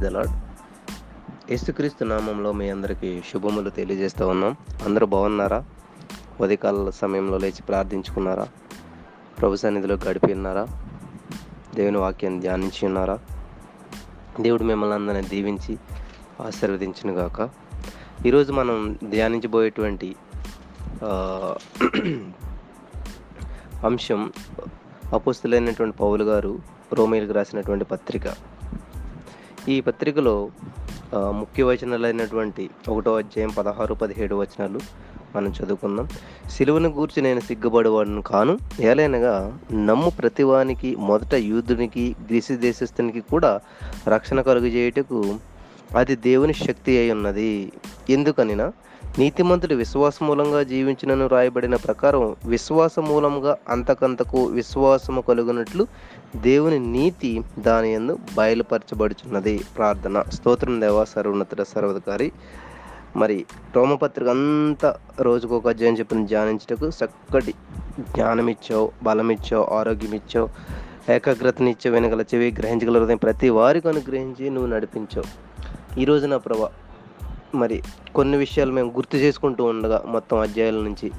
The Lord యేసుక్రీస్తు నామంలో మీ అందరికీ శుభములు తెలియజేస్తూ ఉన్నాం. అందరూ బాగున్నారా? ఉదయకాల సమయంలో లేచి ప్రార్థించుకున్నారా? ప్రభు సన్నిధిలో గడిపి ఉన్నారా? దేవుని వాక్యాన్ని ధ్యానించి ఉన్నారా? దేవుడు మిమ్మల్ని అందరిని దీవించి ఆశీర్వదించిన గాక ఈరోజు మనం ధ్యానించబోయేటువంటి అంశం అపుస్తులైనటువంటి పౌలు గారు రోమేలకు రాసినటువంటి పత్రిక. ఈ పత్రికలో ముఖ్య వచనాలైనటువంటి ఒకటో అధ్యాయం పదహారు పదిహేడు వచనాలు మనం చదువుకుందాం. సిలువను గూర్చి నేను సిగ్గుపడేవాడిని కాను ఏలైనగా నమ్ము ప్రతివానికి మొదట యూదునికి గ్రీసు దేశస్థునికి కూడా రక్షణ కలుగజేయుటకు అది దేవుని శక్తి అయి ఉన్నది. ఎందుకనినా నీతిమంతుడు విశ్వాస మూలంగా జీవించినను రాయబడిన ప్రకారం విశ్వాస మూలంగా అంతకంతకు విశ్వాసము కలుగునట్లు దేవుని నీతి దాని యందు బయలుపరచబడుచున్నది. ప్రార్థన. స్తోత్రం దేవా సర్వోన్నతుడ సర్వధికారి మరి రోమపత్రిక అంతా రోజుకు ఒక అధ్యాయం చెప్పిన ధ్యానించటకు చక్కటి జ్ఞానం ఇచ్చావు బలం ఇచ్చావు ఆరోగ్యం ఇచ్చావు ఏకాగ్రతనిచ్చావు వెనగల చెవి గ్రహించగల ప్రతి వారికి అనుగ్రహించి నువ్వు నడిపించావు. ఈ రోజున నా ప్రభా మరి కొన్ని విషయాలు మేము గుర్తు చేసుకుంటూ ఉండగా మొత్తం అధ్యాయాల నుంచి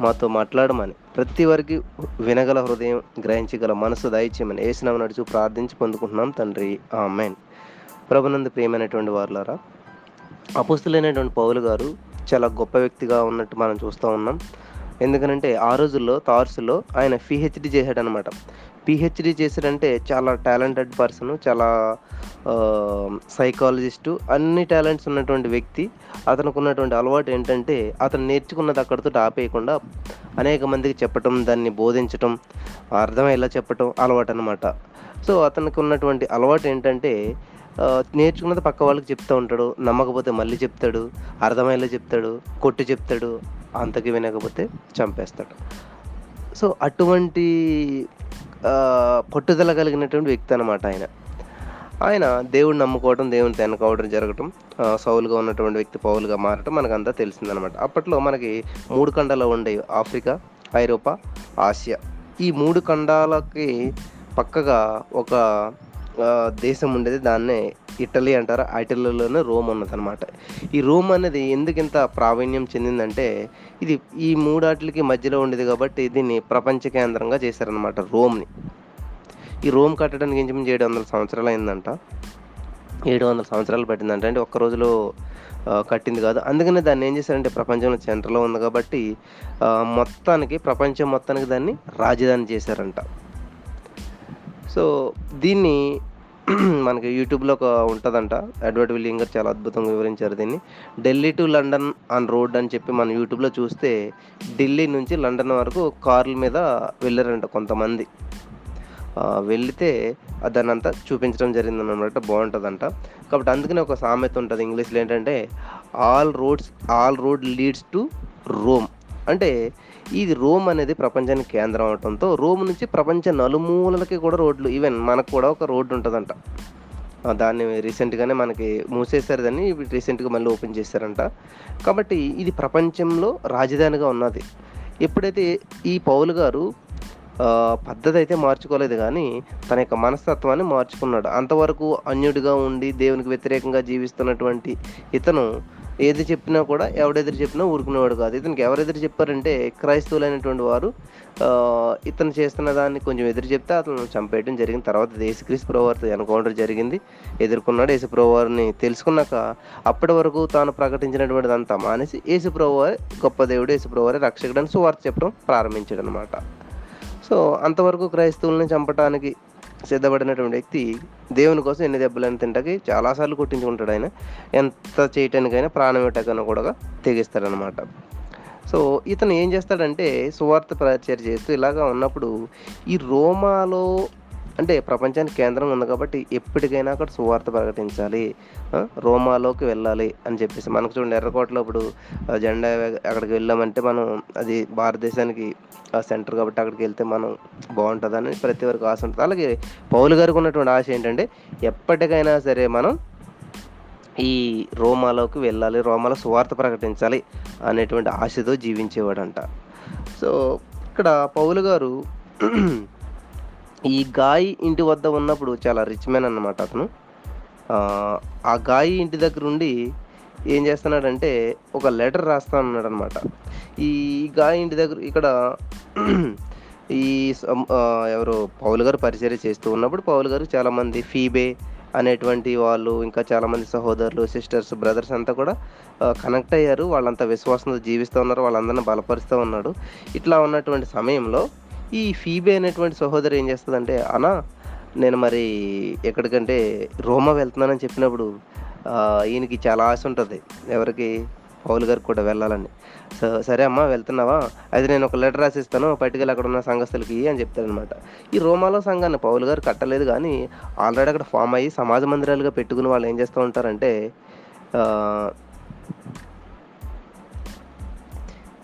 మాతో మాట్లాడమని ప్రతి వారికి వినగల హృదయం గ్రహించగల మనసు దయచేయమని ఏసునామ నడుచు ప్రార్థించి పొందుకుంటున్నాం తండ్రి. ఆమెన్. ప్రభునందు ప్రియమైనటువంటి వారులారా అపుస్తులైనటువంటి పౌలు గారు చాలా గొప్ప వ్యక్తిగా ఉన్నట్టు మనం చూస్తూ ఉన్నాం. ఎందుకనంటే ఆ రోజుల్లో తార్సులో ఆయన పిహెచ్డి చేశాడనమాట పిహెచ్డి చేశాడంటే చాలా టాలెంటెడ్ పర్సన్ చాలా సైకాలజిస్టు. అన్ని టాలెంట్స్ ఉన్నటువంటి వ్యక్తి. అతనికి ఉన్నటువంటి అలవాటు ఏంటంటే అతను నేర్చుకున్నది అక్కడితో ఆపేయకుండా అనేక మందికి చెప్పటం దాన్ని బోధించటం అర్థమయ్యేలా చెప్పటం అలవాటు అనమాట సో అతనికి ఉన్నటువంటి అలవాటు ఏంటంటే నేర్చుకున్నది పక్క వాళ్ళకి చెప్తూ ఉంటాడు. నమ్మకపోతే మళ్ళీ చెప్తాడు. అర్థమయ్యేలా చెప్తాడు. కొట్టి చెప్తాడు. అంతకి వినకపోతే చంపేస్తాడు. సో అటువంటి పట్టుదల కలిగినటువంటి వ్యక్తి అనమాట ఆయన. ఆయన దేవుడిని నమ్ముకోవడం దేవుని వెనకవడం జరగటం సౌలుగా ఉన్నటువంటి వ్యక్తి పౌలుగా మారటం మనకంతా తెలిసిందనమాట అప్పట్లో మనకి మూడు ఖండాలు ఉండేవి. ఆఫ్రికా ఐరోపా ఆసియా. ఈ మూడు ఖండాలకి పక్కగా ఒక దేశం ఉండేది. దాన్నే ఇటలీ అంటారు ఆ ఇటలీలోనే రోమ్ ఉన్నదన్నమాట. ఈ రోమ్ అనేది ఎందుకు ఇంత ప్రావీణ్యం చెందిందంటే ఇది ఈ మూడాటికి మధ్యలో ఉండేది కాబట్టి దీన్ని ప్రపంచ కేంద్రంగా చేశారనమాట రోమ్ని. ఈ రోమ్ కట్టడానికి ఇంచుమించు ఏడు వందల సంవత్సరాలు అయిందంట. ఏడు వందల సంవత్సరాలు పట్టిందంట. అంటే ఒక్క రోజులో కట్టింది కాదు. అందుకనే దాన్ని ఏం చేశారంటే ప్రపంచంలో సెంటర్లో ఉంది కాబట్టి మొత్తానికి ప్రపంచం మొత్తానికి దాన్ని రాజధాని చేశారంట. సో దీన్ని మనకి యూట్యూబ్లో ఒక ఉంటుందంట. అడ్వర్ట్ విలియం గారు చాలా అద్భుతంగా వివరించారు దీన్ని. Delhi to London on road అని చెప్పి మనం యూట్యూబ్లో చూస్తే ఢిల్లీ నుంచి లండన్ వరకు కార్ల మీద వెళ్ళారంట కొంతమంది. వెళితే దాన్ని అంతా చూపించడం జరిగింది అనమాట బాగుంటుందంట. కాబట్టి అందుకనే ఒక సామెత ఉంటుంది ఇంగ్లీష్లో ఏంటంటే all roads all road leads to Rome. అంటే ఇది రోమ్ అనేది ప్రపంచానికి కేంద్రం అవడంతో రోమ్ నుంచి ప్రపంచ నలుమూలలకి కూడా రోడ్లు ఈవెన్ మనకు కూడా ఒక రోడ్డు ఉంటుందంట. దాన్ని రీసెంట్గానే మనకి మూసేశారు దాన్ని రీసెంట్గా మళ్ళీ ఓపెన్ చేశారంట. కాబట్టి ఇది ప్రపంచంలో రాజధానిగా ఉన్నది. ఎప్పుడైతే ఈ పౌలు గారు పద్ధతి అయితే మార్చుకోలేదు కానీ తన యొక్క మనస్తత్వాన్ని మార్చుకున్నాడు. అంతవరకు అన్యుడిగా ఉండి దేవునికి వ్యతిరేకంగా జీవిస్తున్నటువంటి ఇతను ఏది చెప్పినా కూడా ఎవడెదురు చెప్పినా ఊరుకునేవాడు కాదు. ఇతనికి ఎవరెదురు చెప్పారంటే క్రైస్తవులైనటువంటి వారు ఇతను చేస్తున్న దాన్ని కొంచెం ఎదురు చెప్తే అతను చంపేయడం జరిగింది. తర్వాత యేసుక్రీస్తు ప్రభువారితో ఎన్కౌంటర్ జరిగింది. ఎదుర్కొన్నాడు యేసు ప్రభువారిని తెలుసుకున్నాక అప్పటి వరకు తాను ప్రకటించినటువంటి అంతా మానేసి యేసు ప్రభువారి గొప్ప దేవుడు యేసు ప్రభువారి సువార్త చెప్పడం ప్రారంభించాడు అనమాట సో అంతవరకు క్రైస్తవుల్ని చంపడానికి సిద్ధపడినటువంటి వ్యక్తి దేవుని కోసం ఎన్ని దెబ్బలని తింటాకి చాలాసార్లు కొట్టించుకుంటాడు ఆయన. ఎంత చేయటానికైనా ప్రాణం పెట్టకైనా కూడా తెగిస్తాడనమాట సో ఇతను ఏం చేస్తాడంటే సువార్త ప్రచారం చేస్తూ ఇలాగా ఉన్నప్పుడు ఈ రోమాలో అంటే ప్రపంచానికి కేంద్రం ఉంది కాబట్టి ఎప్పటికైనా అక్కడ సువార్త ప్రకటించాలి. రోమాలోకి వెళ్ళాలి అని చెప్పేసి. మనకు చూడండి ఎర్రకోటలో ఇప్పుడు జెండా అక్కడికి వెళ్ళామంటే మనం అది భారతదేశానికి సెంటర్ కాబట్టి అక్కడికి వెళ్తే మనం బాగుంటుందని ప్రతి వరకు ఆశ ఉంటుంది. అలాగే పౌలు గారికి ఉన్నటువంటి ఆశ ఏంటంటే ఎప్పటికైనా సరే మనం ఈ రోమాలోకి వెళ్ళాలి రోమాలో సువార్త ప్రకటించాలి అనేటువంటి ఆశతో జీవించేవాడంట. సో ఇక్కడ పౌలు గారు ఈ గాయి ఇంటి వద్ద ఉన్నప్పుడు చాలా రిచ్ మ్యాన్ అన్నమాట అతను. ఆ గాయి ఇంటి దగ్గరుండి ఏం చేస్తున్నాడంటే ఒక లెటర్ రాస్తా ఉన్నాడనమాట. ఈ గాయ ఇంటి దగ్గర ఇక్కడ ఈ సం ఎవరు పౌలు గారు పరిచర్య చేస్తూ ఉన్నప్పుడు పౌలు గారు చాలామంది ఫీబే అనేటువంటి వాళ్ళు, ఇంకా చాలామంది సహోదరులు, సిస్టర్స్, బ్రదర్స్ అంతా కూడా కనెక్ట్ అయ్యారు. వాళ్ళంతా విశ్వాసంతో జీవిస్తూ ఉన్నారు. వాళ్ళందరిని బలపరుస్తూ ఉన్నాడు. ఇట్లా ఉన్నటువంటి సమయంలో ఈ ఫీబే అనేటువంటి సహోదరి ఏం చేస్తుందంటే అనా నేను మరి ఎక్కడికంటే రోమా వెళ్తున్నానని" చెప్పినప్పుడు ఈయనకి చాలా ఆశ ఉంటుంది ఎవరికి? పౌలు గారికి కూడా వెళ్ళాలని. సో సరే అమ్మా వెళ్తున్నావా? అయితే నేను ఒక లెటర్ రాసిస్తాను. పట్టుకెళ్ళి అక్కడున్న సంఘస్థులకి సంఘస్థలకి అని చెప్తాడనమాట. ఈ రోమాలో సంఘాన్ని పౌలు గారు కట్టలేదు కానీ ఆల్రెడీ అక్కడ ఫామ్ అయ్యి సమాజ మందిరాలుగా పెట్టుకుని వాళ్ళు ఏం చేస్తూ ఉంటారంటే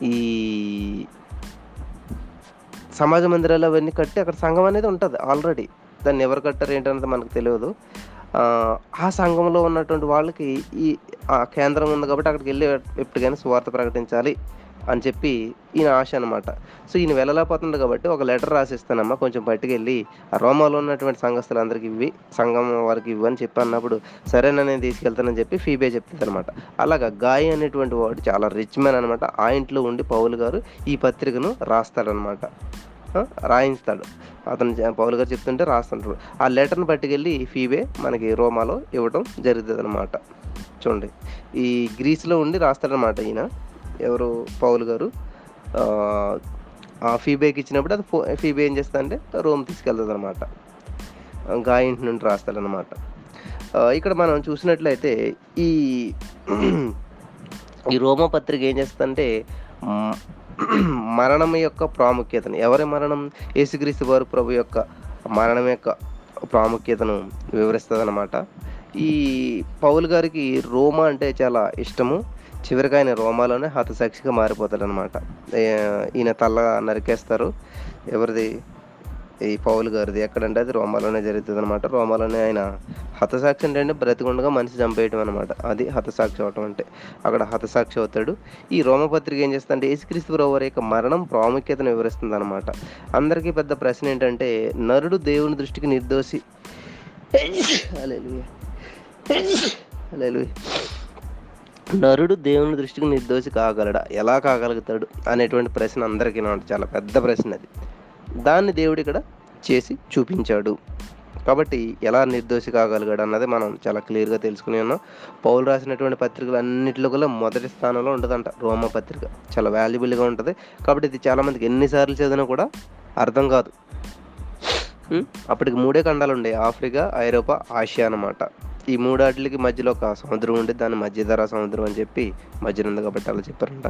ఈ సమాజ మందిరాలు అవన్నీ కట్టి అక్కడ సంఘం అనేది ఉంటుంది ఆల్రెడీ. దాన్ని ఎవరు కట్టారు ఏంటన్నది మనకు తెలియదు ఆ సంఘంలో ఉన్నటువంటి వాళ్ళకి ఈ ఆ కేంద్రం ఉంది కాబట్టి అక్కడికి వెళ్ళి ఎప్పటికైనా సువార్త ప్రకటించాలి అని చెప్పి ఈయన ఆశ అనమాట. సో, ఈయన వెళ్ళలేకపోతుంది కాబట్టి ఒక లెటర్ రాసిస్తానమ్మా కొంచెం పట్టుకెళ్ళి ఆ రోమాలో ఉన్నటువంటి సంఘస్థులందరికి ఇవి సంఘం వారికి ఇవ్వు అని చెప్పి అన్నప్పుడు, సరేనన్నా నేను తీసుకెళ్తానని చెప్పి ఫీబే చెప్తదనమాట. అలాగా గాయ అనేటువంటి వాడు చాలా రిచ్ మ్యాన్ అనమాట. ఆ ఇంట్లో ఉండి పౌలు గారు ఈ పత్రికను రాస్తాడనమాట. రాయించుతాడు. అతను పౌలు గారు చెప్తుంటే రాస్తుంటాడు. ఆ లెటర్‌ని పట్టుకెళ్ళి ఫీబే మనకి రోమాలో ఇవ్వటం అనమాట చూడండి. ఈ గ్రీస్‌లో ఉండి రాస్తాడనమాట ఈయన. ఎవరు? పౌలు గారు. ఆ ఫీబేకి ఇచ్చినప్పుడు అది ఫీబే ఏం చేస్తాడంటే రోమ్ తీసుకెళ్తుంది అనమాట ఇంటి నుండి రాస్తాడనమాట. ఇక్కడ మనం చూసినట్లయితే ఈ ఈ రోమా పత్రిక ఏం చేస్తుందంటే మరణం యొక్క ప్రాముఖ్యతను ఎవరి మరణం? యేసుక్రీస్తు వారు ప్రభు యొక్క మరణం యొక్క ప్రాముఖ్యతను వివరిస్తదనమాట. ఈ పౌల్ గారికి రోమా అంటే చాలా ఇష్టము. చివరికి ఆయన రోమాలోనే హతసాక్షిగా మారిపోతాడనమాట. ఈయన తల నరికేస్తారు. ఎవరిది? ఈ పౌలు గారిది. ఎక్కడంటే అది రోమాలోనే జరుగుతుంది అనమాట రోమాలోనే ఆయన హతసాక్షి అంటే బ్రతికుండగా మనిషి చంపేయటం అనమాట. అది హతసాక్షి అవటం అంటే. అక్కడ హతసాక్షి అవుతాడు. ఈ రోమపత్రిక ఏం చేస్తదంటే యేసుక్రీస్తు ప్రభువారి యొక్క మరణం ప్రాముఖ్యతను వివరిస్తుందనమాట. అందరికీ పెద్ద ప్రశ్న ఏంటంటే నరుడు దేవుని దృష్టికి నిర్దోషి హల్లెలూయా! నరుడు దేవుని దృష్టికి నిర్దోషి కాగలడా? ఎలా కాగలుగుతాడు? అనేటువంటి ప్రశ్న అందరికీ చాలా పెద్ద ప్రశ్న అది. దాన్ని దేవుడు ఇక్కడ చేసి చూపించాడు. కాబట్టి ఎలా నిర్దోషి కాగలిగాడు అన్నది మనం చాలా క్లియర్‌గా తెలుసుకుని ఉన్నాం. పౌలు రాసినటువంటి పత్రికలు అన్నింటిలో కూడా మొదటి స్థానంలో ఉంటుందంట రోమ పత్రిక. చాలా వాల్యుబుల్‌గా ఉంటుంది కాబట్టి ఇది చాలామందికి ఎన్నిసార్లు చదివినా కూడా అర్థం కాదు. అప్పటికి మూడే ఖండాలు ఉండే ఆఫ్రికా, ఐరోపా, ఆసియా అనమాట. ఈ మూడాటికి మధ్యలో ఒక సముద్రం ఉండి దాన్ని మధ్యధరా సముద్రం అని చెప్పి మధ్యన కాబట్టి అలా చెప్పారంట.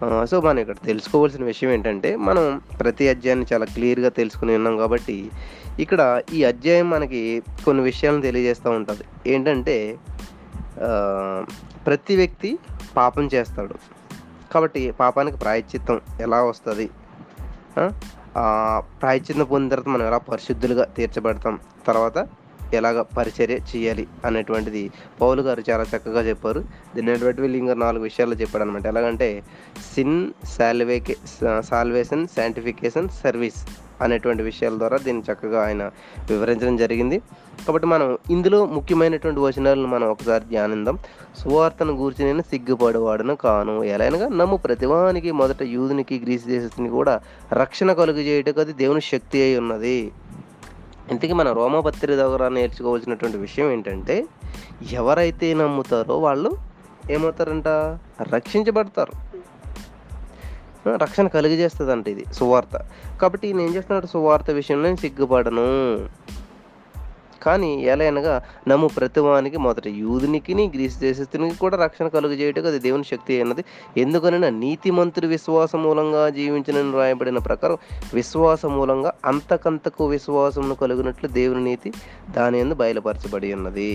సో, మనం ఇక్కడ తెలుసుకోవాల్సిన విషయం ఏంటంటే మనం ప్రతి అధ్యాయాన్ని చాలా క్లియర్‌గా తెలుసుకుని ఉన్నాం కాబట్టి ఇక్కడ ఈ అధ్యాయం మనకి కొన్ని విషయాలను తెలియజేస్తూ ఉంటుంది ఏంటంటే ప్రతి వ్యక్తి పాపం చేస్తాడు. కాబట్టి పాపానికి ప్రాయశ్చిత్తం ఎలా వస్తుంది ప్రాయశ్చిత్తం పొందిన తర్వాత మనం ఎలా పరిశుద్ధులుగా తీర్చబడతాం? తర్వాత ఎలాగ పరిచర్య చేయాలి అనేటువంటిది పౌలు గారు చాలా చక్కగా చెప్పారు. దీన్ని బట్టి వీళ్ళు ఇంకా 4 విషయాల్లో చెప్పాడనమాట. ఎలాగంటే సిన్, సాల్వేకే సాల్వేషన్, సాంటిఫికేషన్, సర్వీస్ అనేటువంటి విషయాల ద్వారా దీన్ని చక్కగా ఆయన వివరించడం జరిగింది. కాబట్టి మనం ఇందులో ముఖ్యమైనటువంటి వచనాలను మనం ఒకసారి ధ్యానిందాం సువార్తను గూర్చి నేను సిగ్గుపడేవాడను కాను. ఎలయనగా నమ్ము ప్రతివానికి మొదట యూదునికి, గ్రీసు దేశస్థునికి కూడా రక్షణ కలుగజేయుటకు అది దేవుని శక్తి అయి ఉన్నది. ఇంతకీ మన రోమపత్రి దగ్గర నేర్చుకోవాల్సినటువంటి విషయం ఏంటంటే ఎవరైతే నమ్ముతారో వాళ్ళు ఏమవుతారంట? రక్షించబడతారు. ఆ! రక్షణ అంట ఇది సువార్త. కాబట్టి నేను ఏం చేస్తున్నాడు సువార్త విషయంలో నేను సిగ్గుపడను. కానీ ఎలయనగా నమ్ము ప్రతివానికి మొదట యూదునికిని, గ్రీసు దేశస్తునికి కూడా రక్షణ కలుగజేయటకు అది దేవుని శక్తి అయినది. నీతి నీతిమంతుడు విశ్వాసం మూలంగా జీవించిన రాయబడిన ప్రకారం విశ్వాస మూలంగా అంతకంతకు విశ్వాసమును కలుగునట్లు దేవుని నీతి దాని ఎందు బయలుపరచబడి ఉన్నది.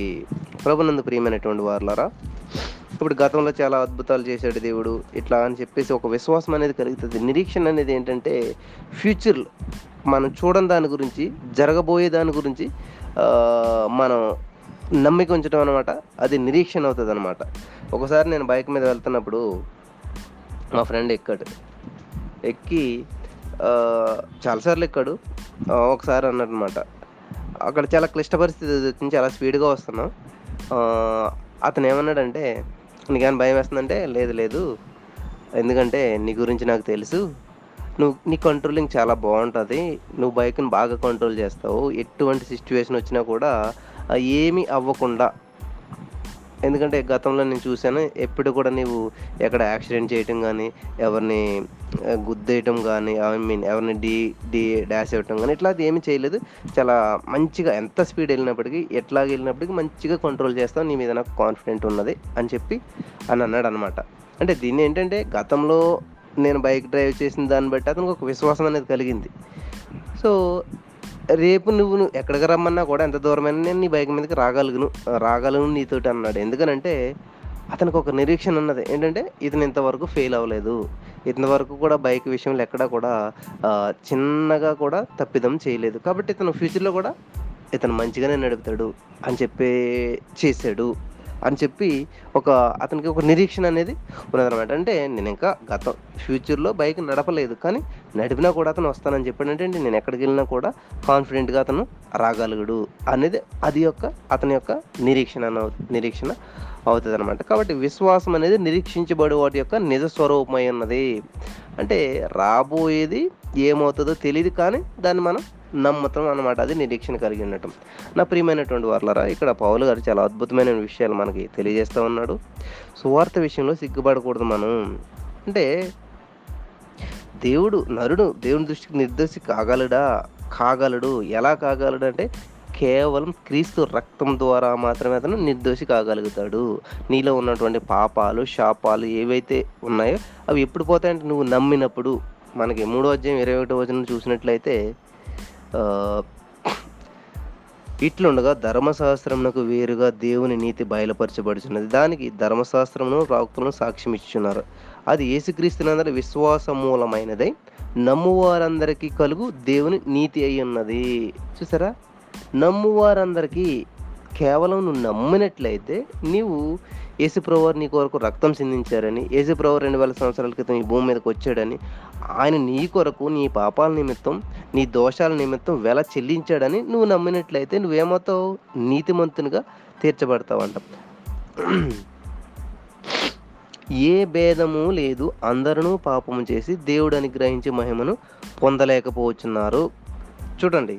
ప్రభునందు ప్రియమైనటువంటి వారలారా ఇప్పుడు గతంలో చాలా అద్భుతాలు చేశాడు దేవుడు. ఇట్లా అని చెప్పేసి ఒక విశ్వాసం అనేది కలుగుతుంది నిరీక్షణ అనేది ఏంటంటే ఫ్యూచర్‌లో మనం చూడని దాని గురించి, జరగబోయే దాని గురించి మనం నమ్మిక ఉంచడం అనమాట. అది నిరీక్షణ అవుతుంది అనమాట ఒకసారి నేను బైక్ మీద వెళ్తున్నప్పుడు మా ఫ్రెండ్ ఎక్కాడు. ఎక్కి చాలాసార్లు చాలా సార్లు ఎక్కాడు. ఒకసారి అన్నమాట అక్కడ చాలా క్లిష్ట పరిస్థితి వచ్చింది. చాలా స్పీడ్‌గా వస్తున్నాం. అతను అతనేమన్నాడంటే, "నీకేమైనా భయమేస్తుందంటే" లేదు లేదు. ఎందుకంటే నీ గురించి నాకు తెలుసు. నువ్వు నీ కంట్రోలింగ్ చాలా బాగుంటుంది నువ్వు బైక్‌ని బాగా కంట్రోల్ చేస్తావు. ఎటువంటి సిచ్యువేషన్ వచ్చినా కూడా ఏమి ఏమీ అవ్వకుండా ఎందుకంటే గతంలో నేను చూశాను ఎప్పుడు కూడా నీవు ఎక్కడ యాక్సిడెంట్ చేయటం కానీ ఎవరిని గుద్దేయటం కానీ ఐ మీన్ ఎవరిని డీ డీ డాష్ ఇవ్వటం ఇట్లా అది ఏమీ చేయలేదు. చాలా మంచిగా ఎంత స్పీడ్ వెళ్ళినప్పటికీ ఎట్లాగ వెళ్ళినప్పటికీ మంచిగా కంట్రోల్ చేస్తావు. నీ మీద నాకు కాన్ఫిడెంట్ ఉన్నది అని చెప్పి అని అన్నాడు అనమాట అంటే దీన్ని ఏంటంటే గతంలో నేను బైక్ డ్రైవ్ చేసిన దాన్ని బట్టి అతనికి ఒక విశ్వాసం అనేది కలిగింది. సో, రేపు నువ్వు నువ్వు ఎక్కడికి రమ్మన్నా కూడా ఎంత దూరమైనా నేను నీ బైక్ మీదకి రాగలుగును. రాగలను నీతోటి అన్నాడు. ఎందుకనంటే అతనికి ఒక నిరీక్షణ ఉన్నది. ఏంటంటే ఇతను ఇంతవరకు ఫెయిల్ అవ్వలేదు. ఇంతవరకు కూడా బైక్ విషయంలో ఎక్కడా కూడా చిన్నగా కూడా తప్పిదం చేయలేదు. కాబట్టి ఇతను ఫ్యూచర్‌లో కూడా ఇతను మంచిగానే నడుపుతాడు అని చెప్పి చేశాడు అని చెప్పి ఒక అతనికి ఒక నిరీక్షణ అనేది ఉన్నదనమాట. అంటే నేను ఇంకా గతం ఫ్యూచర్‌లో బైక్ నడపలేదు. కానీ నడిపినా కూడా అతను వస్తానని చెప్పాడంటే నేను ఎక్కడికెళ్ళినా కూడా కాన్ఫిడెంట్‌గా అతను రాగలుగుడు అనేది అది యొక్క అతని యొక్క నిరీక్షణ అనవు అవుతుంది అనమాట కాబట్టి విశ్వాసం అనేది నిరీక్షించబడి వాటి యొక్క నిజ స్వరూపమై ఉన్నది. అంటే రాబోయేది ఏమవుతుందో తెలియదు కానీ దాన్ని మనం నమ్మతం అనమాట. అది నిరీక్షణ కలిగి ఉండటం. నా ప్రియమైనటువంటి వర్లరా ఇక్కడ పౌలు గారు చాలా అద్భుతమైన విషయాలు మనకి తెలియజేస్తూ ఉన్నాడు. సువార్త విషయంలో సిగ్గుపడకూడదు మనం. అంటే దేవుడు నరుడు దేవుని దృష్టికి నిర్దోషి కాగలడా? కాగలడు. ఎలా కాగలడు అంటే కేవలం క్రీస్తు రక్తం ద్వారా మాత్రమే అతను నిర్దోషి కాగలుగుతాడు. నీలో ఉన్నటువంటి పాపాలు, శాపాలు ఏవైతే ఉన్నాయో అవి ఎప్పుడు పోతాయంటే నువ్వు నమ్మినప్పుడు. మనకి మూడో అధ్యాయం 21 వచనం చూసినట్లయితే ఇట్లుండగా ధర్మశాస్త్రమునకు వేరుగా దేవుని నీతి బయలుపరచబడుచున్నది. దానికి ధర్మశాస్త్రమును, ప్రవక్తలను సాక్ష్యం ఇచ్చున్నారు అది యేసుక్రీస్తునందలి విశ్వాస మూలమైనదై నమ్మువారందరికీ కలుగు దేవుని నీతి అయి ఉన్నది చూసారా? నమ్మువారందరికీ కేవలం నువ్వు నమ్మినట్లయితే నీవు యేసుప్రవర్ నీ కొరకు రక్తం సిందించారని, యేసుప్రభు 2000 సంవత్సరాల క్రితం ఈ భూమి మీదకి వచ్చాడని ఆయన నీ కొరకు నీ పాపాల నిమిత్తం, నీ దోషాల నిమిత్తం వెల చెల్లించాడని నువ్వు నమ్మినట్లయితే నువ్వేమవుతావు? నీతిమంతునిగా తీర్చబడతావంట. ఏ భేదము లేదు. అందరూ పాపము చేసి దేవుడు అనుగ్రహించే మహిమను పొందలేకపోవచ్చున్నారు. చూడండి.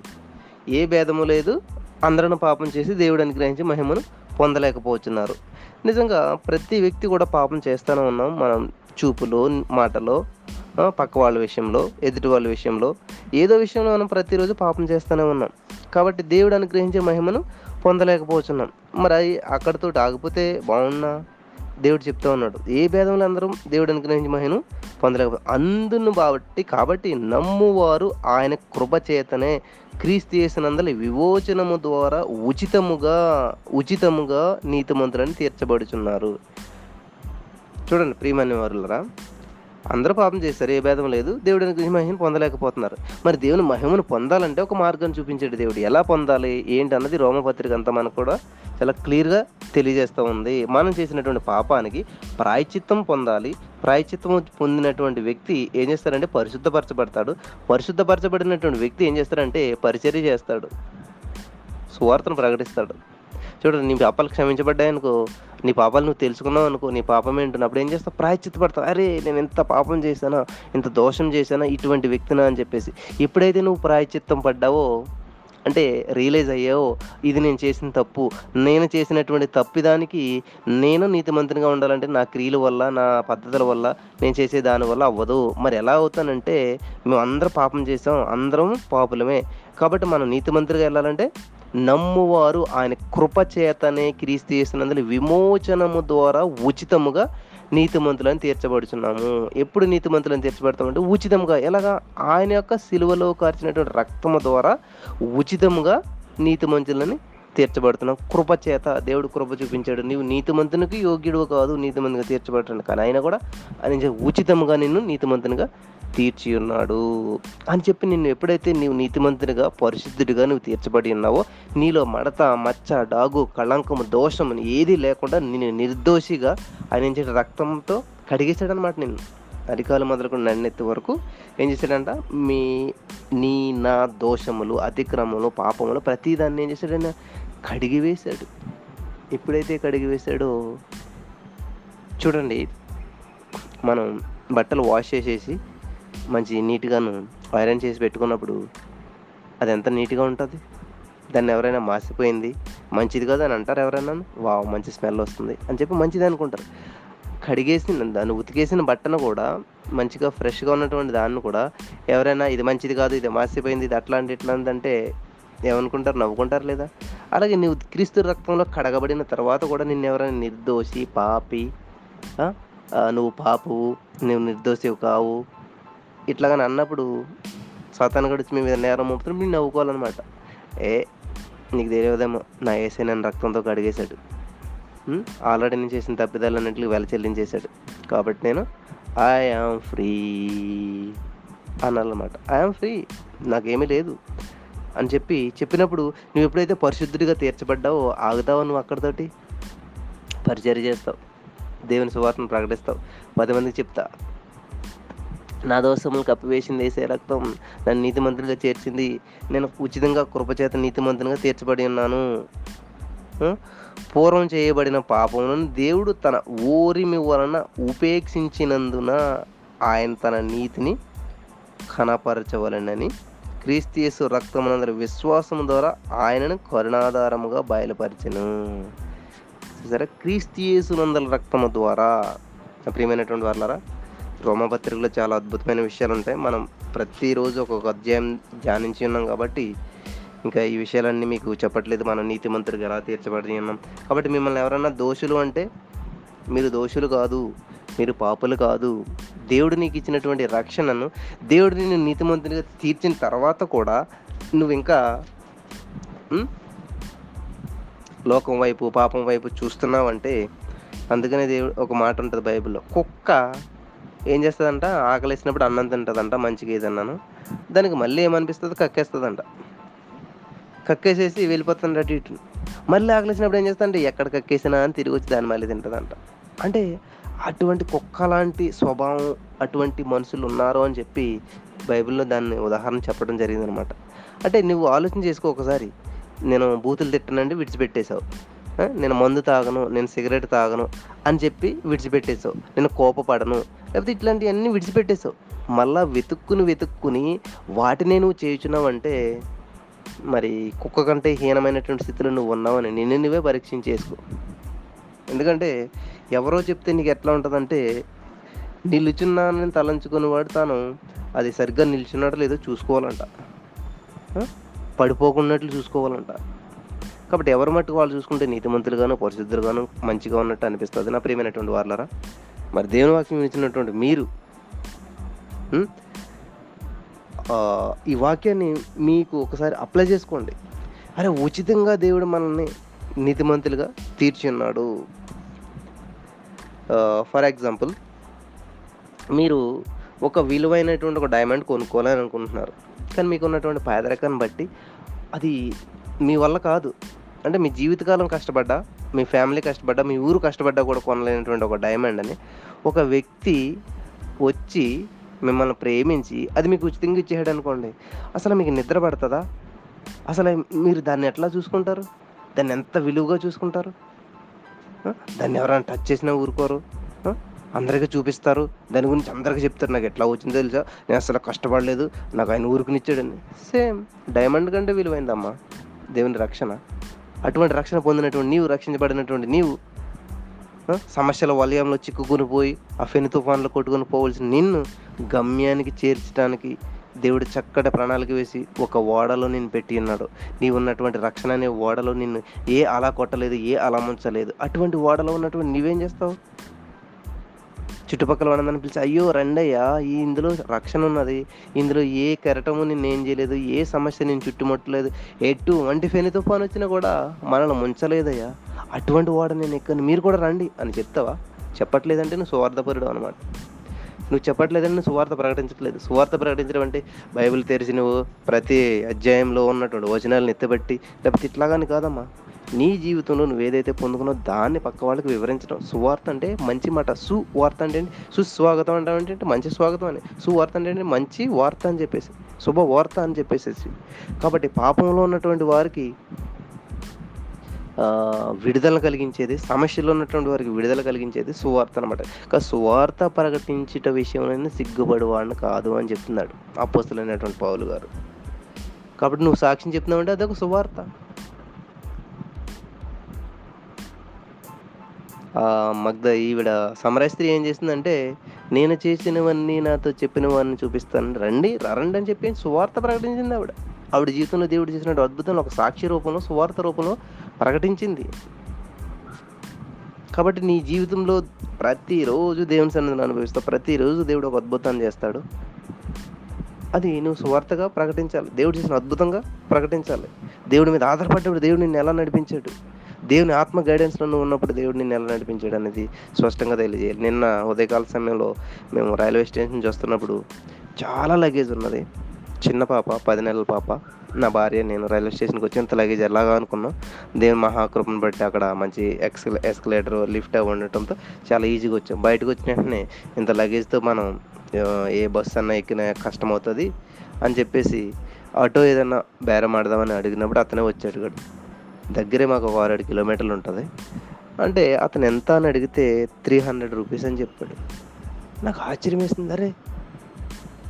ఏ భేదము లేదు. అందరిని పాపం చేసి దేవుడు అనుగ్రహించి మహిమను పొందలేకపోతున్నారు నిజంగా ప్రతి వ్యక్తి కూడా పాపం చేస్తూనే ఉన్నాం. మనం చూపులో, మాటలో, పక్క వాళ్ళ విషయంలో, ఎదుటి వాళ్ళ విషయంలో, ఏదో విషయంలో మనం ప్రతిరోజు పాపం చేస్తూనే ఉన్నాం. కాబట్టి దేవుడు అనుగ్రహించే మహిమను పొందలేకపోతున్నాం. మరి అక్కడితో ఆగిపోతే బాగున్నా దేవుడు చెప్తా ఉన్నాడు. ఏ భేదంలో అందరం దేవుడు అనుగ్రహించే మహిమను పొందలేకపో అందును బాబట్టి కాబట్టి నమ్మువారు ఆయన కృప చేతనే క్రీస్తు యేసునందలి విమోచనము ద్వారా ఉచితముగా ఉచితముగా నీతిమంతులని తీర్చబడుచున్నారు. చూడండి ప్రియమైన వారులరా అందరూ పాపం చేశారు. ఏ భేదం లేదు. దేవుడిని మహిమను పొందలేకపోతున్నారు. మరి దేవుని మహిమను పొందాలంటే ఒక మార్గం చూపించాడు దేవుడు. ఎలా పొందాలి? ఏంటి అన్నది రోమపత్రిక అంతా మనకు కూడా చాలా క్లియర్‌గా తెలియజేస్తూ ఉంది. మనం చేసినటువంటి పాపానికి ప్రాయశ్చిత్తం పొందాలి. ప్రాయచిత్తం పొందినటువంటి వ్యక్తి ఏం చేస్తాడంటే పరిశుద్ధపరచబడతాడు. పరిశుద్ధపరచబడినటువంటి వ్యక్తి ఏం చేస్తాడంటే పరిచర్య చేస్తాడు. సువార్తను ప్రకటిస్తాడు. చూడండి నీ పాపాలు క్షమించబడ్డాయనుకో, నీ పాపాలు నువ్వు తెలుసుకున్నావు అనుకో నీ పాపం ఏంటో అప్పుడు ఏం చేస్తావు? ప్రాయశ్చిత్తపడతావు. అరే! నేను ఇంత పాపం చేశానా? ఇంత దోషం చేశానా? ఇటువంటి వ్యక్తినా అని చెప్పేసి. ఎప్పుడైతే నువ్వు ప్రాయశ్చిత్తం పడ్డావో అంటే రియలైజ్ అయ్యావో ఇది నేను చేసిన తప్పు. నేను చేసినటువంటి తప్పిదానికి నేను నీతిమంతునిగా ఉండాలంటే నా క్రియల వల్ల, నా పద్ధతుల వల్ల, నేను చేసే దాని వల్ల అవ్వదు. మరి ఎలా అవుతానంటే మేము అందరం పాపం చేసాం. అందరం పాపులమే. కాబట్టి మనం నీతిమంతులుగా వెళ్ళాలంటే నమ్మువారు ఆయన కృపచేతనే క్రీస్తు చేసినందులు విమోచనము ద్వారా ఉచితముగా నీతిమంతులను తీర్చబడుచున్నాము. ఎప్పుడు నీతిమంతులను తీర్చబడతామంటే ఉచితంగా. ఎలాగా? ఆయన యొక్క సిలువలో కార్చినటువంటి రక్తము ద్వారా ఉచితముగా నీతిమంతులని తీర్చబడుతున్నాం. కృపచేత దేవుడు కృప చూపించాడు. నీవు నీతిమంతునికి యోగ్యుడు కాదు నీతిమంతునిగా తీర్చబడటానికి. కానీ ఆయన కూడా ఆయన ఉచితముగా నిన్ను నీతిమంతునిగా తీర్చి ఉన్నాడు. అని చెప్పి నిన్ను ఎప్పుడైతే నీవు నీతిమంతునిగా, పరిశుద్ధుడిగా నువ్వు తీర్చబడి ఉన్నావో నీలో మడత, మచ్చ, డాగు, కళంకము, దోషం ఏది లేకుండా నిన్ను నిర్దోషిగా ఆయన రక్తంతో కడిగేశాడనమాట నిన్ను. అరికాలు మొదలుకొని నన్నెత్తి వరకు ఏం చేశాడంట మీ నీ నా దోషములు, అతిక్రమములు, పాపములు ప్రతిదాన్ని ఏం చేశాడాయన కడిగి వేశాడు. ఎప్పుడైతే కడిగి వేశాడో చూడండి మనం బట్టలు వాష్ చేసేసి మంచి నీట్గాను ఐరన్ చేసి పెట్టుకున్నప్పుడు అది ఎంత నీట్గా ఉంటుంది? దాన్ని ఎవరైనా మాసిపోయింది? మంచిది కదా అని అంటారు ఎవరైనా? వావ్ మంచి స్మెల్ వస్తుంది అని చెప్పి మంచిది అనుకుంటారు. కడిగేసిన దాన్ని ఉతికేసిన బట్టను కూడా మంచిగా ఫ్రెష్గా ఉన్నటువంటి దాన్ని కూడా ఎవరైనా ఇది మంచిది కాదు ఇది మాసిపోయింది ఇది అట్లాంటి ఇట్లాంటి అంటే ఏమనుకుంటారు? నవ్వుకుంటారు లేదా? అలాగే నువ్వు క్రీస్తు రక్తంలో కడగబడిన తర్వాత కూడా నిన్ను ఎవరైనా నిర్దోషి పాపి నువ్వు పాపువు నువ్వు నిర్దోషివి కావు ఇట్లాగని అన్నప్పుడు సతాన్ గడిచి మీ మీద నేరం మోపుతున్నప్పుడు మీరు నవ్వుకోవాలన్నమాట. ఏ నీకు తెలియదేమో నా ఏసే నన్ను రక్తంతో కడిగేశాడు. ఆల్రెడీ నేను చేసిన తప్పిదాలన్నింటికి వెల చెల్లించేశాడు. కాబట్టి నేను ఐ ఆమ్ ఫ్రీ అనాలన్నమాట ఐఆమ్ ఫ్రీ నాకేమీ లేదు అని చెప్పి చెప్పినప్పుడు నువ్వు ఎప్పుడైతే పరిశుద్ధుడిగా తీర్చబడ్డావో ఆగుతావో నువ్వు అక్కడితోటి? పరిచర్య చేస్తావు. దేవుని సువార్తను ప్రకటిస్తావు. పది మందికి చెప్తా. నా దోషములు కప్పివేసింది వేసే రక్తం. నన్ను నీతిమంతులుగా చేర్చింది. నేను ఉచితంగా కృపచేత నీతిమంతునిగా తీర్చబడి ఉన్నాను. పూర్వం చేయబడిన పాపమును దేవుడు తన ఓరిమి వలన ఉపేక్షించినందున ఆయన తన నీతిని కనపరచవలనని క్రీస్తు రక్తమునందరి విశ్వాసం ద్వారా ఆయనను కరుణాధారముగా బయలుపరిచను. సరే క్రీస్తియేసునందల రక్తము ద్వారా. ప్రియమైనటువంటి వాళ్ళారా రోమపత్రికలో చాలా అద్భుతమైన విషయాలు ఉంటాయి మనం ప్రతిరోజు ఒక్కొక్క అధ్యాయం ధ్యానించి ఉన్నాం కాబట్టి ఇంకా ఈ విషయాలన్నీ మీకు చెప్పట్లేదు. మనం మంత్రికి ఎలా తీర్చబడి ఉన్నాం కాబట్టి మిమ్మల్ని ఎవరైనా దోషులు అంటే మీరు దోషులు కాదు మీరు పాపులు కాదు. దేవుడు నీకు ఇచ్చినటువంటి రక్షణను దేవుడు నిన్ను నీతిమంతునిగా తీర్చిన తర్వాత కూడా నువ్వు ఇంకా లోకం వైపు పాపం వైపు చూస్తున్నావంటే అందుకనే దేవుడు ఒక మాట ఉంటుంది బైబిల్లో. కుక్క ఏం చేస్తుందంట? ఆకలిసినప్పుడు అన్నం తింటుందంట మంచిగా ఏదన్నాను దానికి మళ్ళీ ఏమనిపిస్తుంది? కక్కేస్తుందంట. కక్కేసేసి వెళ్ళిపోతుంది అటు ఇటు. మళ్ళీ ఆకలిసినప్పుడు ఏం చేస్తుందంటే ఎక్కడ కక్కేసినా అని తిరిగి వచ్చి దాన్ని మళ్ళీ తింటుందంట. అంటే అటువంటి కుక్క లాంటి స్వభావం అటువంటి మనుషులు ఉన్నారు అని చెప్పి బైబిల్లో దాన్ని ఉదాహరణ చెప్పడం జరిగిందనమాట. అంటే నువ్వు ఆలోచన చేసుకో ఒకసారి. నేను బూతులు తిట్టనండి విడిచిపెట్టేశావు. నేను మందు తాగను నేను సిగరెట్ తాగను అని చెప్పి విడిచిపెట్టేసావు నేను కోపపడను లేకపోతే ఇట్లాంటివన్నీ విడిచిపెట్టేసావు మళ్ళా వెతుక్కుని వెతుక్కుని వాటినే నువ్వు చేయుచున్నావు అంటే మరి కుక్క కంటే హీనమైనటువంటి స్థితిలో నువ్వు ఉన్నావని నిన్ను నువ్వే పరీక్షించేసుకో. ఎందుకంటే ఎవరో చెప్తే నీకు ఎట్లా ఉంటుందంటే నిలుచున్నానని తలంచుకుని వాడు తాను అది సరిగ్గా నిల్చున్నాడో లేదో చూసుకోవాలంట. పడిపోకున్నట్లు చూసుకోవాలంట. కాబట్టి ఎవరి మట్టుకు వాళ్ళు చూసుకుంటే నీతిమంతులుగాను పరిశుద్ధులుగాను మంచిగా ఉన్నట్టు అనిపిస్తుంది నా ప్రియమైనటువంటి వాళ్ళరా మరి దేవుని వాక్యం ఇచ్చినటువంటి మీరు ఈ వాక్యాన్ని మీకు ఒకసారి అప్లై చేసుకోండి. అరే ఉచితంగా దేవుడు మనల్ని నీతిమంతులుగా తీర్చి ఉన్నాడు ఫర్ ఎగ్జాంపుల్ మీరు ఒక విలువైనటువంటి ఒక డైమండ్ కొనుక్కోవాలని అనుకుంటున్నారు. కానీ మీకు ఉన్నటువంటి పేదరికాన్ని బట్టి అది మీ వల్ల కాదు. అంటే మీ జీవితకాలం కష్టపడ్డా మీ ఫ్యామిలీ కష్టపడ్డా మీ ఊరు కష్టపడ్డా కూడా కొనలేనటువంటి ఒక డైమండ్ అని ఒక వ్యక్తి వచ్చి మిమ్మల్ని ప్రేమించి అది మీకు ఉచితంగా ఇచ్చేయడం అనుకోండి అసలు మీకు నిద్ర పడుతుందా? అసలు మీరు దాన్ని ఎట్లా చూసుకుంటారు? దాన్ని ఎంత విలువగా చూసుకుంటారు? దాన్ని ఎవరైనా టచ్ చేసినా ఊరుకోరు. అందరికీ చూపిస్తారు. దాని గురించి అందరికీ చెప్తారు. నాకు ఎట్లా వచ్చిందో తెలుసా? నేను అసలు కష్టపడలేదు. నాకు ఆయన ఊరుకునిచ్చాడని. సేమ్. డైమండ్ కంటే విలువైందమ్మా. దేవుని రక్షణ. అటువంటి రక్షణ పొందినటువంటి నీవు రక్షించబడినటువంటి నీవు సమస్యల వలయంలో చిక్కుకొని పోయి ఆ ఫెని తుఫాన్లో కొట్టుకొని పోవలసిన నిన్ను గమ్యానికి చేర్చడానికి దేవుడు చక్కటి ప్రణాళిక వేసి ఒక ఓడలో నేను పెట్టి ఉన్నాడు. నీవు ఉన్నటువంటి రక్షణ అనే ఓడలో నిన్ను ఏ అలా కొట్టలేదు ఏ అలా ముంచలేదు. అటువంటి ఓడలో ఉన్నటువంటి నీవేం చేస్తావు? చుట్టుపక్కల వాళ్ళందరిని పిలిచి అయ్యో రండయ్యా ఈ ఇందులో రక్షణ ఉన్నది. ఇందులో ఏ కెరటము నేనేం చేయలేదు ఏ సమస్య నేను చుట్టుముట్టలేదు ఎటువంటి ఫెని తుఫాన్ వచ్చినా కూడా మనల్ని ముంచలేదయ్యా. అటువంటి వాడు నేను ఎక్కను. మీరు కూడా రండి అని చెప్తావా? చెప్పట్లేదంటే నువ్వు సువార్థపరుడు అనమాట నువ్వు చెప్పట్లేదని నువ్వు సువార్త ప్రకటించట్లేదు. సువార్త ప్రకటించడం అంటే బైబిల్ తెరిచి నువ్వు ప్రతి అధ్యాయంలో ఉన్నటువంటి వచనాలను ఎత్తబెట్టి లేకపోతే ఇట్లాగాని కాదమ్మా. నీ జీవితంలో నువ్వు ఏదైతే పొందుకున్నో దాన్ని పక్క వాళ్ళకి వివరించడం. సువార్త అంటే మంచి మాట. సువార్త అంటే ఏంటి? సుస్వాగతం అంటే మంచి స్వాగతం అని. సువార్త అంటే మంచి వార్త అని చెప్పేసి. శుభ వార్త అని చెప్పేసేసి. కాబట్టి పాపంలో ఉన్నటువంటి వారికి విడుదల కలిగించేది సమస్యలో ఉన్నటువంటి వారికి విడుదల కలిగించేది సువార్త అనమాట కానీ సువార్త ప్రకటించుట విషయంలో సిగ్గుపడి వాడిని కాదు అని చెప్తున్నాడు అపోస్తులైనటువంటి పావులు గారు. కాబట్టి నువ్వు సాక్ష్యం చెప్తున్నావంటే అదొక సువార్త. మగ్ధ ఈవిడ సమరస్త్రి ఏం చేసిందంటే నేను చేసినవన్నీ నాతో చెప్పినవన్నీ చూపిస్తాను. రండి రండి అని చెప్పి సువార్త ప్రకటించింది ఆవిడ. ఆవిడ జీవితంలో దేవుడు చేసిన అద్భుతం ఒక సాక్షి రూపంలో సువార్త రూపంలో ప్రకటించింది. కాబట్టి నీ జీవితంలో ప్రతిరోజు దేవుని సన్నిధిని అనుభవిస్తావు ప్రతిరోజు దేవుడు ఒక అద్భుతాన్ని చేస్తాడు. అది నువ్వు సువార్తగా ప్రకటించాలి. దేవుడు చేసిన అద్భుతంగా ప్రకటించాలి. దేవుడి మీద ఆధారపడ్డప్పుడు దేవుడు నిన్ను ఎలా నడిపించాడు? దేవుని ఆత్మ గైడెన్స్లో నువ్వు ఉన్నప్పుడు దేవుడు నిన్ను ఎలా నడిపించాడు అనేది స్పష్టంగా తెలియజేయాలి. నిన్న ఉదయకాల సమయంలో మేము రైల్వే స్టేషన్ నుంచి వస్తున్నప్పుడు చాలా లగేజ్ ఉన్నది. చిన్న పాప పది నెలల పాప నా భార్య నేను రైల్వే స్టేషన్కి వచ్చి ఇంత లగేజ్ ఎలాగా అనుకున్నాం? దేవుని మహాకృపను బట్టి అక్కడ మంచి ఎక్స్కల్ ఎస్కలేటర్ లిఫ్ట్ అవి ఉండటంతో చాలా ఈజీగా వచ్చాం. బయటకు వచ్చిన వెంటనే ఇంత లగేజ్తో మనం ఏ బస్సు అన్నా ఎక్కిన కష్టం అవుతుంది అని చెప్పేసి ఆటో ఏదన్నా బేరం ఆడదామని అడిగినప్పుడు అతనే వచ్చాడు కూడా దగ్గరే మాకు ఒక ఆరేడు కిలోమీటర్లు ఉంటుంది. అంటే అతను ఎంత అని అడిగితే త్రీ హండ్రెడ్ రూపీస్ అని చెప్పాడు. నాకు ఆశ్చర్యం వేసింది అరే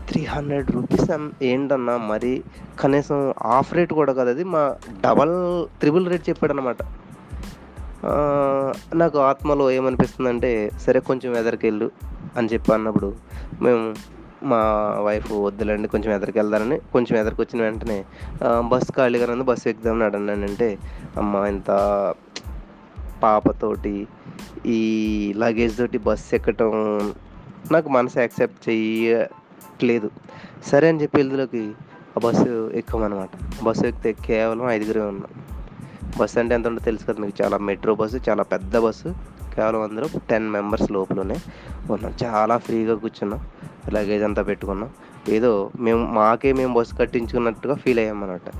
త్రీ హండ్రెడ్ రూపీస్ ఏంటన్నా? మరి కనీసం హాఫ్ రేట్ కూడా కాదు అది మా డబల్ త్రిబుల్ రేట్ చెప్పాడు అనమాట నాకు ఆత్మలో ఏమనిపిస్తుందంటే సరే కొంచెం ఎదరికెళ్ళు అని చెప్పి అన్నప్పుడు మేము మా వైఫ్ వద్దులేండి కొంచెం ఎదరికి వెళ్దారని కొంచెం ఎదరికి వచ్చిన వెంటనే బస్సు ఖాళీగా ఉంది బస్సు ఎక్కుదామని అడన్నానంటే అమ్మ ఇంత పాపతోటి ఈ లగేజ్ తోటి బస్సు ఎక్కటం నాకు మనసు యాక్సెప్ట్ చేయట్లేదు. సరే అని చెప్పి ఇందులోకి ఆ బస్సు ఎక్కమన్నమాట. బస్సు ఎక్కితే కేవలం ఐదుగురే ఉన్నాం. బస్సు అంటే ఎంత ఉంటుందో తెలుసు కదా మీకు చాలా మెట్రో బస్సు చాలా పెద్ద బస్సు. కేవలం అందరూ. టెన్ మెంబర్స్ లోపలనే ఉన్నాం. చాలా ఫ్రీగా కూర్చున్నాం. లగేజ్ అంతా పెట్టుకున్నాం. ఏదో మేము మాకే మేము బస్సు కట్టించుకున్నట్టుగా ఫీల్ అయ్యామన్నమాట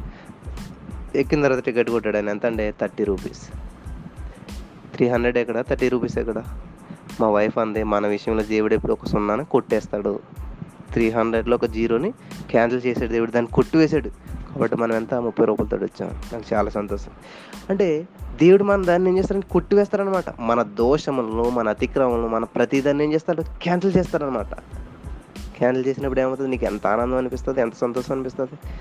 ఎక్కిన తర్వాత టికెట్ కొట్టాడు ఆయన. ఎంత అంటే థర్టీ రూపీస్ త్రీ హండ్రెడ్ ఎక్కడ? థర్టీ రూపీస్ ఎక్కడ? మా వైఫ్ అందే మన విషయంలో దేవుడు ఎప్పుడు ఒక సున్నాను కొట్టేస్తాడు. త్రీ హండ్రెడ్లో ఒక జీరోని క్యాన్సిల్ చేసాడు దేవుడు. దాన్ని కొట్టివేశాడు కాబట్టి మనం ఎంత ముప్పై రూపాయలతో వచ్చాం నాకు చాలా సంతోషం. అంటే దేవుడు మన దాన్ని ఏం చేస్తాడంటే కొట్టివేస్తాడనమాట. మన దోషములను మన అతిక్రమలను మన ప్రతిదాన్ని ఏం చేస్తాడు? క్యాన్సిల్ చేస్తాడనమాట. క్యాన్సిల్ చేసినప్పుడు ఏమవుతుంది? నీకు ఎంత ఆనందం అనిపిస్తుంది? ఎంత సంతోషం అనిపిస్తుంది?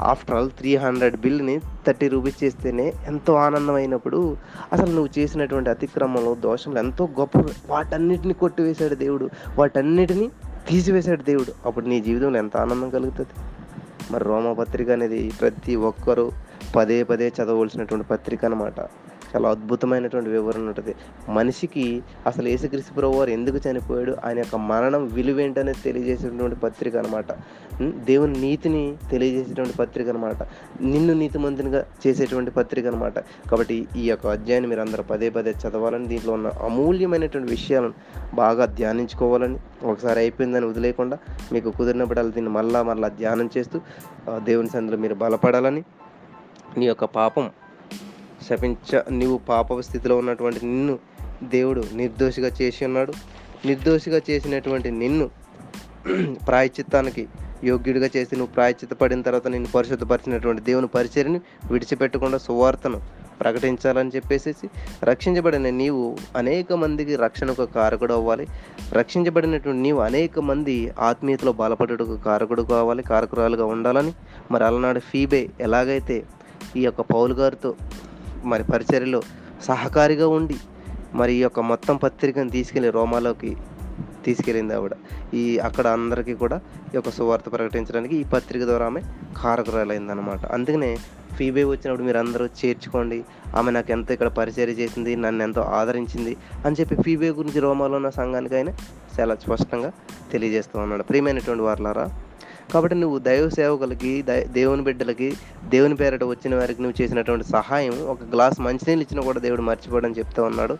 ఆఫ్టర్ ఆల్ త్రీ హండ్రెడ్ బిల్ని థర్టీ రూపీస్ చేస్తేనే ఎంతో ఆనందం అయినప్పుడు అసలు నువ్వు చేసినటువంటి అతిక్రమంలో దోషంలో ఎంతో గొప్ప వాటన్నిటిని కొట్టివేశాడు దేవుడు. వాటన్నిటిని తీసివేశాడు దేవుడు. అప్పుడు నీ జీవితంలో ఎంత ఆనందం కలుగుతుంది? మరి రోమపత్రిక అనేది ప్రతి ఒక్కరూ పదే పదే చదవలసినటువంటి పత్రిక అనమాట చాలా అద్భుతమైనటువంటి వివరణ ఉంటుంది. మనిషికి అసలు యేసుక్రీస్తు ప్రభు వారు ఎందుకు చనిపోయాడు? ఆయన యొక్క మరణం విలువేంటనేది తెలియజేసేటువంటి పత్రిక అనమాట దేవుని నీతిని తెలియజేసేటువంటి పత్రిక అనమాట నిన్ను నీతిమంతునిగా చేసేటువంటి పత్రిక అనమాట కాబట్టి ఈ యొక్క అధ్యాయాన్ని మీరు అందరూ పదే పదే చదవాలని దీంట్లో ఉన్న అమూల్యమైనటువంటి విషయాలను బాగా ధ్యానించుకోవాలని. ఒకసారి అయిపోయిందని వదిలేయకుండా మీకు కుదిరినప్పుడు దీన్ని మళ్ళా మళ్ళా ధ్యానం చేస్తూ దేవుని సందులో మీరు బలపడాలని నీ యొక్క పాపం శపించ నీవు పాప స్థితిలో ఉన్నటువంటి నిన్ను దేవుడు నిర్దోషిగా చేసి ఉన్నాడు. నిర్దోషిగా చేసినటువంటి నిన్ను ప్రాయచిత్తానికి యోగ్యుడిగా చేసి నువ్వు ప్రాయచిత్త పడిన తర్వాత నిన్ను పరిశుద్ధపరిచినటువంటి దేవుని పరిచర్ని విడిచిపెట్టకుండా సువార్తను ప్రకటించాలని చెప్పేసి రక్షించబడిన నీవు అనేక మందికి రక్షణకు కారకుడు అవ్వాలి. రక్షించబడినటువంటి నీవు అనేక మంది ఆత్మీయతలో బలపడుటకు కారకుడు కావాలి కారకురాలుగా ఉండాలని. మరి అలనాడు ఫీబే ఎలాగైతే ఈ యొక్క పౌలు గారితో మరి పరిచర్యలో సహకారిగా ఉండి మరి ఈ యొక్క మొత్తం పత్రికను తీసుకెళ్ళి రోమాలోకి తీసుకెళ్ళింది ఆవిడ. ఈ అక్కడ అందరికీ కూడా ఈ యొక్క సువార్త ప్రకటించడానికి ఈ పత్రిక ద్వారా ఆమె కారకురాలైందనమాట అందుకనే ఫీబే వచ్చినప్పుడు మీరు అందరూ చేర్చుకోండి. ఆమె నాకు ఎంతో ఇక్కడ పరిచయం చేసింది నన్ను ఎంతో ఆదరించింది అని చెప్పి ఫీబే గురించి రోమాలో ఉన్న సంఘానికి ఆయన చాలా స్పష్టంగా తెలియజేస్తూ ఉన్నాడు. ప్రియమైనటువంటి వారులారా కాబట్టి నువ్వు దైవ సేవకులకి దై- దేవుని బిడ్డలకి దేవుని పేరట వచ్చిన వారికి నువ్వు చేసినటువంటి సహాయం ఒక గ్లాస్ మంచినీళ్ళు ఇచ్చినా కూడా దేవుడు మర్చిపోవడం చెప్తూ ఉన్నాడు.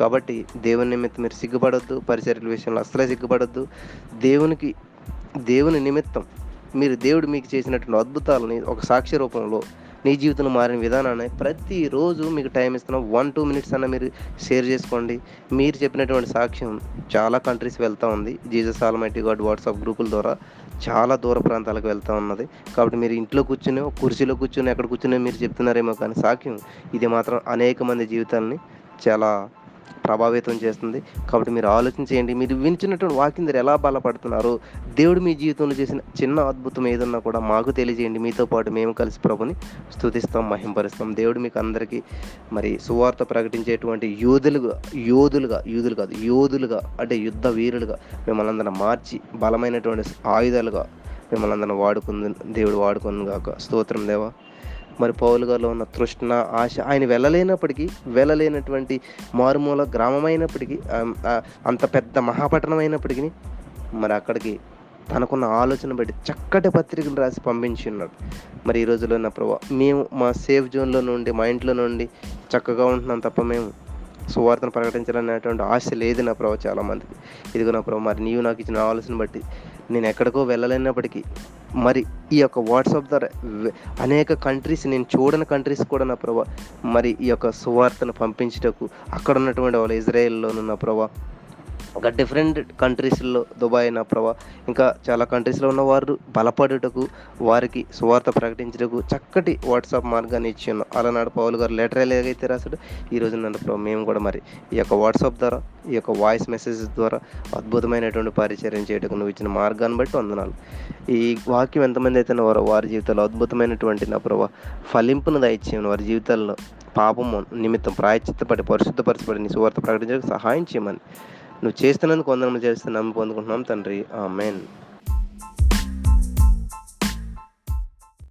కాబట్టి దేవుని నిమిత్తం మీరు సిగ్గుపడొద్దు పరిచర్ల విషయంలో అసలే సిగ్గుపడొద్దు. దేవునికి దేవుని నిమిత్తం మీరు దేవుడు మీకు చేసినటువంటి అద్భుతాలని ఒక సాక్షి రూపంలో నీ జీవితంలో మారిన విధానాన్ని ప్రతిరోజు మీకు టైం ఇస్తున్నాం వన్ టూ మినిట్స్ అన్న మీరు షేర్ చేసుకోండి. మీరు చెప్పినటువంటి సాక్ష్యం చాలా కంట్రీస్ వెళ్తూ ఉంది. జీజస్ ఆల్మైటీ గాడ్ వాట్సాప్ గ్రూపుల ద్వారా. చాలా దూర ప్రాంతాలకు వెళ్తూ ఉన్నది. కాబట్టి మీరు ఇంట్లో కూర్చుని కుర్చీలో కూర్చుని ఎక్కడ కూర్చుని మీరు చెప్తున్నారేమో కానీ సాక్ష్యం ఇది మాత్రం అనేక మంది జీవితాలని చాలా ప్రభావితం చేస్తుంది. కాబట్టి మీరు ఆలోచన చేయండి. మీరు వినిచినటువంటి వాక్యం మీరు ఎలా బలపడుతున్నారు? దేవుడు మీ జీవితంలో చేసిన చిన్న అద్భుతం ఏదన్నా కూడా మాకు తెలియజేయండి. మీతో పాటు మేము కలిసి ప్రభుని స్తుతిస్తాం మహింపరుస్తాం. దేవుడు మీకు అందరికీ మరి సువార్త ప్రకటించేటువంటి యోధులుగా యోధులుగా యూదులు కాదు యోధులుగా అంటే యుద్ధ వీరులుగా మిమ్మల్ని అందరం మార్చి బలమైనటువంటి ఆయుధాలుగా మిమ్మల్ని అందరం వాడుకుంది దేవుడు వాడుకుంది కాక స్తోత్రం దేవా. మరి పౌలు గారిలో ఉన్న తృష్ణ ఆశ ఆయన వెళ్ళలేనప్పటికీ వెళ్ళలేనటువంటి మారుమూల గ్రామమైనప్పటికీ అంత పెద్ద మహాపట్టణం అయినప్పటికీ మరి అక్కడికి తనకున్న ఆలోచన బట్టి చక్కటి పత్రికలు రాసి పంపించి ఉన్నాడు. మరి ఈ రోజులో ఉన్న ప్రభావ మేము మా సేఫ్ జోన్లో నుండి మా ఇంట్లో నుండి చక్కగా ఉంటున్నాం తప్ప మేము సువార్తను ప్రకటించాలనేటువంటి ఆశ లేదు నా ప్రభావ చాలామందికి. ఇదిగో నా ప్రభావ మరి నీవు నాకు ఇచ్చిన ఆలోచన బట్టి నేను ఎక్కడికో వెళ్ళలేనప్పటికీ మరి ఈ యొక్క వాట్సాప్ ద్వారా అనేక కంట్రీస్ నేను చూడని కంట్రీస్ కూడా నా ప్రభా మరి ఈ యొక్క సువార్తను పంపించుటకు అక్కడ ఉన్నటువంటి వాళ్ళు ఇజ్రాయెల్లోనున్న ప్రభా ఒక డిఫరెంట్ కంట్రీస్లో దుబాయ్ నా ప్రభా ఇంకా చాలా కంట్రీస్లో ఉన్న వారు బలపడుటకు వారికి సువార్త ప్రకటించుటకు చక్కటి వాట్సాప్ మార్గాన్ని ఇచ్చి ఉన్నాం. అలనాడు పౌలు గారు లెటర్ ఎలాగైతే రాశాడు ఈ రోజు నన్ను ప్రభా మేము కూడా మరి ఈ యొక్క వాట్సాప్ ద్వారా ఈ యొక్క వాయిస్ మెసేజెస్ ద్వారా అద్భుతమైనటువంటి పరిచయం చేయటకు నువ్వు ఇచ్చిన మార్గాన్ని బట్టి వందనాలు. ఈ వాక్యం ఎంతమంది అయితే వారో వారి జీవితాల్లో అద్భుతమైనటువంటి నా ప్రభా ఫలింపును దయచేయను వారి జీవితాల్లో పాపము నిమిత్తం ప్రాయచిత్తపడి పరిశుద్ధపరచబడి నీ సువార్త ప్రకటించడానికి సహాయం చేయమని. నువ్వు చేస్తున్నందుకు వందనము చేస్తున్నాము పొందుకుంటున్నాం తండ్రి. ఆ మెయిన్